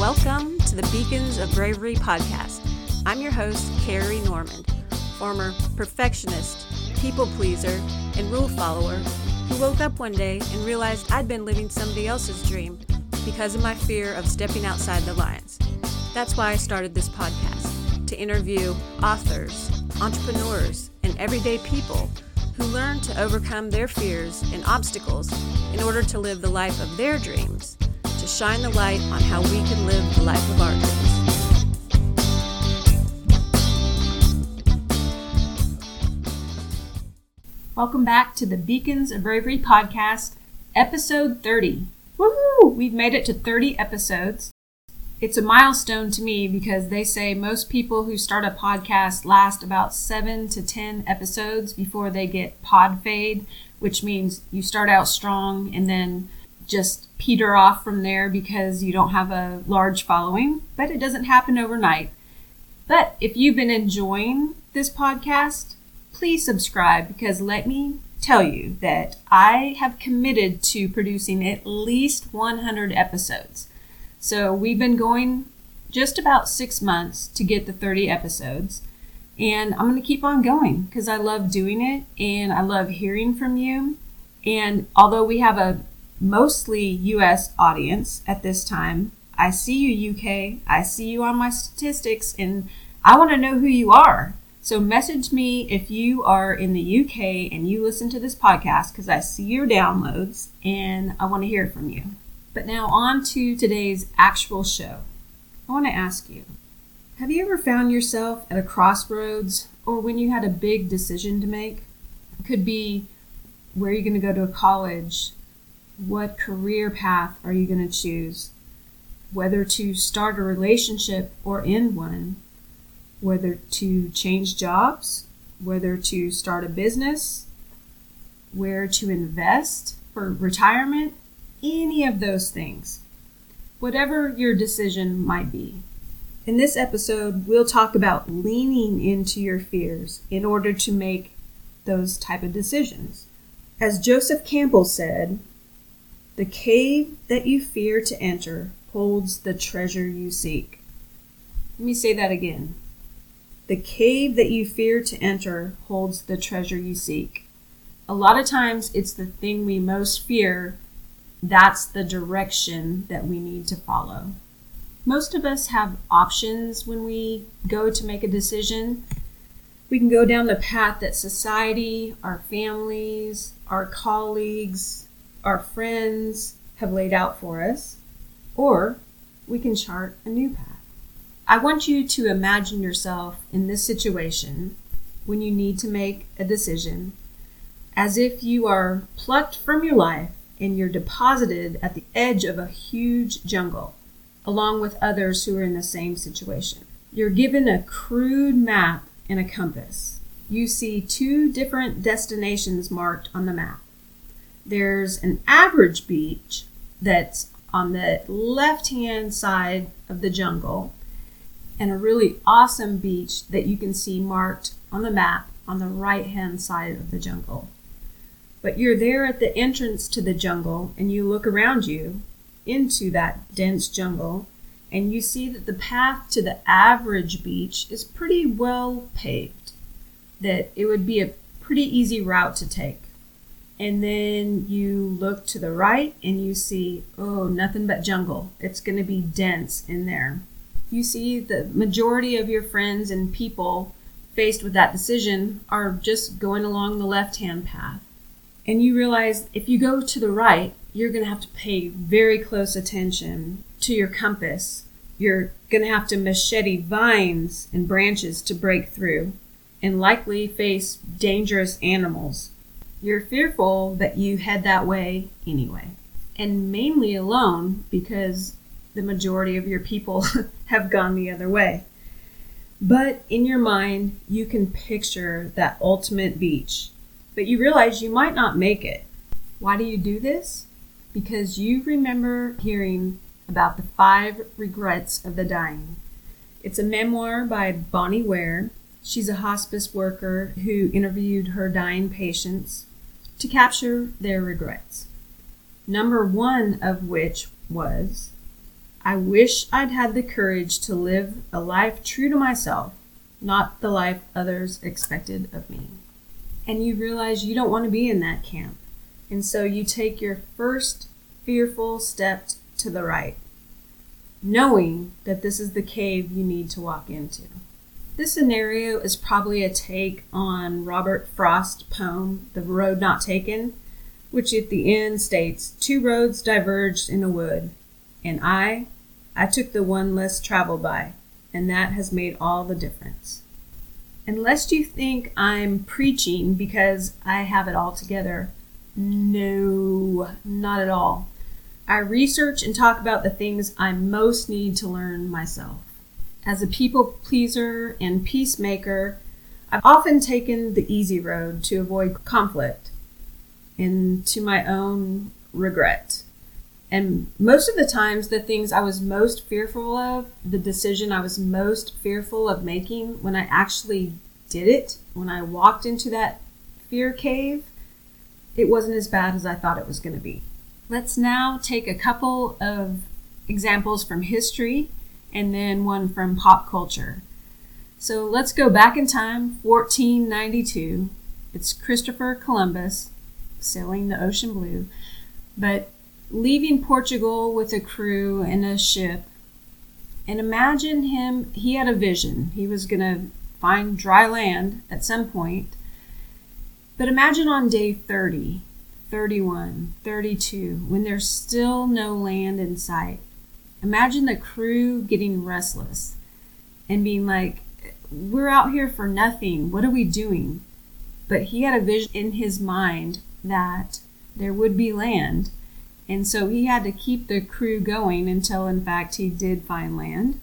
Welcome to the Beacons of Bravery podcast. I'm your host, Carrie Norman, former perfectionist, people pleaser, and rule follower who woke up one day and realized I'd been living somebody else's dream because of my fear of stepping outside the lines. That's why I started this podcast to interview authors, entrepreneurs, and everyday people who learn to overcome their fears and obstacles in order to live the life of their dreams, shine the light on how we can live the life of our dreams. Welcome back to the Beacons of Bravery podcast, episode 30. Woohoo! We've made it to 30 episodes it's a milestone to me because they say most people who start a podcast last about seven to 10 episodes before they get pod fade, which means you start out strong and then just peter off from there because you don't have a large following. But it doesn't happen overnight. But if you've been enjoying this podcast, please subscribe because let me tell you that I have committed to producing at least 100 episodes. So we've been going just about six months to get the 30 episodes. And I'm going to keep on going because I love doing it and I love hearing from you. And although we have a mostly US audience at this time, I see you, UK. I see you on my statistics and I want to know who you are. So message me if you are in the UK and you listen to this podcast because I see your downloads and I want to hear from you. But now on to today's actual show. I want to ask you Have you ever found yourself at a crossroads or when you had a big decision to make? It could be where you're going to go to college, what career path are you going to choose, whether to start a relationship or end one, whether to change jobs, whether to start a business, where to invest for retirement, any of those things, whatever your decision might be. In this episode, we'll talk about leaning into your fears in order to make those type of decisions. As Joseph Campbell said, the cave that you fear to enter holds the treasure you seek. Let me say that again. The cave that you fear to enter holds the treasure you seek. A lot of times it's the thing we most fear that's the direction that we need to follow. Most of us have options when we go to make a decision. We can go down the path that society, our families, our colleagues, our friends have laid out for us, or we can chart a new path. I want you to imagine yourself in this situation when you need to make a decision as if you are plucked from your life and you're deposited at the edge of a huge jungle, along with others who are in the same situation. You're given a crude map and a compass. You see two different destinations marked on the map. There's an average beach that's on the left hand side of the jungle, and a really awesome beach that you can see marked on the map on the right hand side of the jungle. But you're there at the entrance to the jungle and you look around you into that dense jungle and you see that the path to the average beach is pretty well paved, that it would be a pretty easy route to take. And then you look to the right and you see, oh, nothing but jungle. It's going to be dense in there. You see the majority of your friends and people faced with that decision are just going along the left hand path and you realize if you go to the right, you're going to have to pay very close attention to your compass. You're going to have to machete vines and branches to break through and likely face dangerous animals. You're fearful that you head that way anyway, and mainly alone because the majority of your people have gone the other way. But in your mind, you can picture that ultimate beach but you realize you might not make it. Why do you do this? Because you remember hearing about the five regrets of the dying. It's a memoir by Bonnie Ware. She's a hospice worker who interviewed her dying patients to capture their regrets. Number one of which was I wish I'd had the courage to live a life true to myself, not the life others expected of me. And you realize you don't want to be in that camp. And so you take your first fearful step to the right, knowing that this is the cave you need to walk into. This scenario is probably a take on Robert Frost's poem, The Road Not Taken, which at the end states Two roads diverged in a wood, and I, I took the one less traveled by, and that has made all the difference. Unless you think I'm preaching because I have it all together, no, not at all. I research and talk about the things I most need to learn myself. As a people pleaser and peacemaker, I've often taken the easy road to avoid conflict and to my own regret. And most of the times, the things I was most fearful of, the decision I was most fearful of making, when I actually did it, when I walked into that fear cave, it wasn't as bad as I thought it was going to be. Let's now take a couple of examples from history and then one from pop culture. So let's go back in time, 1492. It's Christopher Columbus sailing the ocean blue, but leaving Portugal with a crew and a ship. And imagine him, he had a vision. He was going to find dry land at some point. But imagine on day 30, 31, 32, when there's still no land in sight. Imagine the crew getting restless and being like, We're out here for nothing. What are we doing? But he had a vision in his mind that there would be land and so he had to keep the crew going until, in fact, he did find land.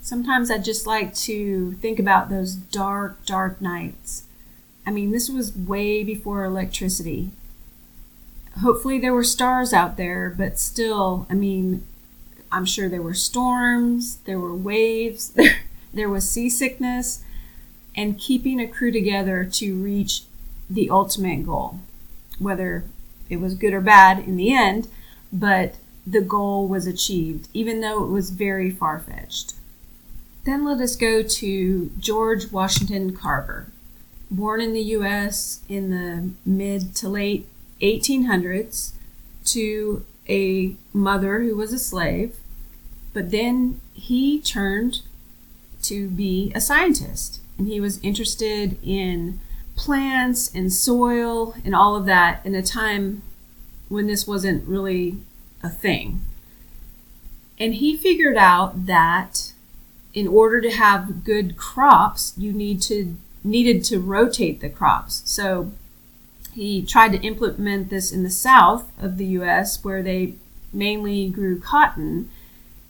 Sometimes I just like to think about those dark, dark nights. I mean, this was way before electricity. Hopefully, there were stars out there, but still, I mean, I'm sure there were storms, there were waves, there, there was seasickness, and keeping a crew together to reach the ultimate goal. Whether it was good or bad in the end, but the goal was achieved, even though it was very far fetched. Then let us go to George Washington Carver. Born in the U.S. in the mid to late 1800s to a mother who was a slave, but then he turned to be a scientist and he was interested in plants and soil and all of that in a time when this wasn't really a thing. And he figured out that in order to have good crops, you need to needed to rotate the crops. So he tried to implement this in the south of the US where they mainly grew cotton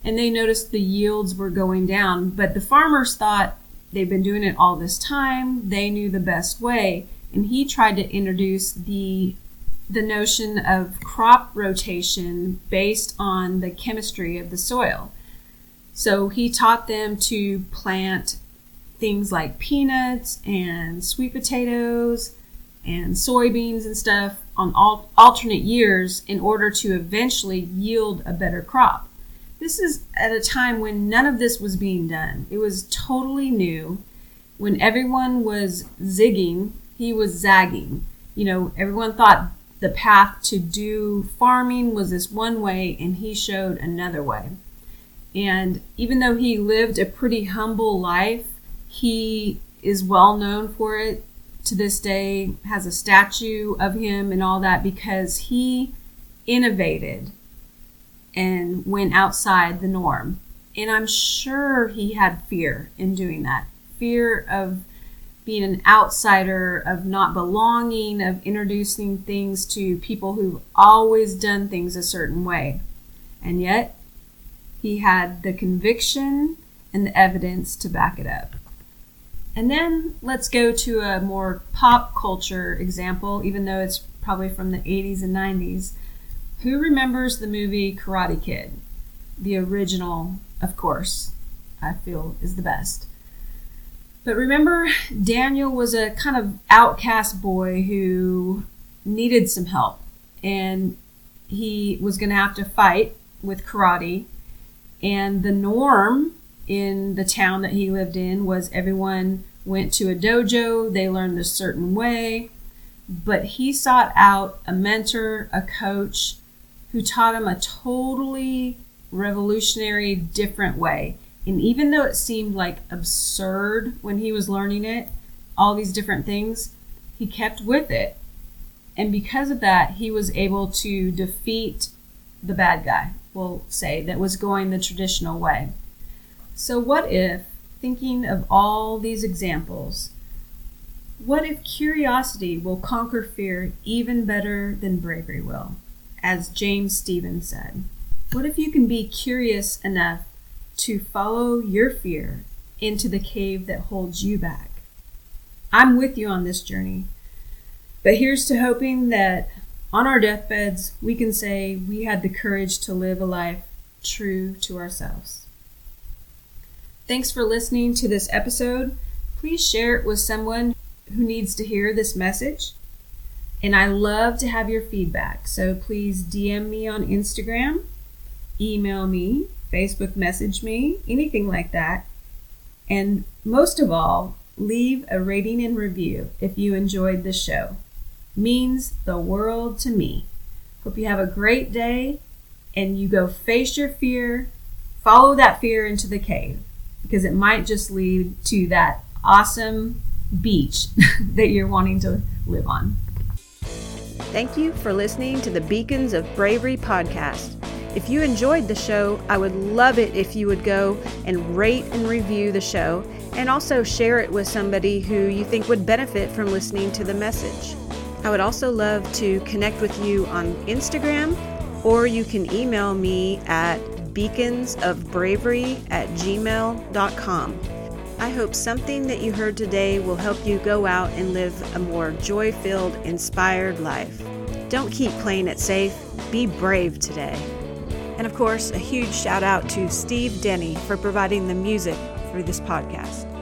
and they noticed the yields were going down, but the farmers thought they've been doing it all this time, they knew the best way, and he tried to introduce the the notion of crop rotation based on the chemistry of the soil. So he taught them to plant things like peanuts and sweet potatoes and soybeans and stuff on all alternate years in order to eventually yield a better crop. This is at a time when none of this was being done. It was totally new. When everyone was zigging, he was zagging. You know, everyone thought the path to do farming was this one way and he showed another way. And even though he lived a pretty humble life, he is well known for it to this day, has a statue of him and all that because he innovated and went outside the norm. And I'm sure he had fear in doing that fear of being an outsider, of not belonging, of introducing things to people who've always done things a certain way. And yet, he had the conviction and the evidence to back it up. And then let's go to a more pop culture example, even though it's probably from the 80s and 90s. Who remembers the movie Karate Kid? The original, of course, I feel is the best. But remember, Daniel was a kind of outcast boy who needed some help. And he was going to have to fight with karate. And the norm in the town that he lived in was everyone went to a dojo, they learned a certain way, but he sought out a mentor, a coach who taught him a totally revolutionary, different way. And even though it seemed like absurd when he was learning it, all these different things, he kept with it. And because of that, he was able to defeat the bad guy, we'll say, that was going the traditional way. So, what if, thinking of all these examples, what if curiosity will conquer fear even better than bravery will? As James Stephens said. What if you can be curious enough to follow your fear into the cave that holds you back? I'm with you on this journey. But here's to hoping that on our deathbeds, we can say we had the courage to live a life true to ourselves. Thanks for listening to this episode. Please share it with someone who needs to hear this message. And I love to have your feedback. So please DM me on Instagram, email me, Facebook message me, anything like that. And most of all, leave a rating and review if you enjoyed the show. Means the world to me. Hope you have a great day and you go face your fear, follow that fear into the cave because it might just lead to that awesome beach that you're wanting to live on. Thank you for listening to the Beacons of Bravery podcast. If you enjoyed the show, I would love it if you would go and rate and review the show and also share it with somebody who you think would benefit from listening to the message. I would also love to connect with you on Instagram or you can email me at beaconsofbravery at gmail.com. I hope something that you heard today will help you go out and live a more joy filled, inspired life. Don't keep playing it safe, be brave today. And of course, a huge shout out to Steve Denny for providing the music for this podcast.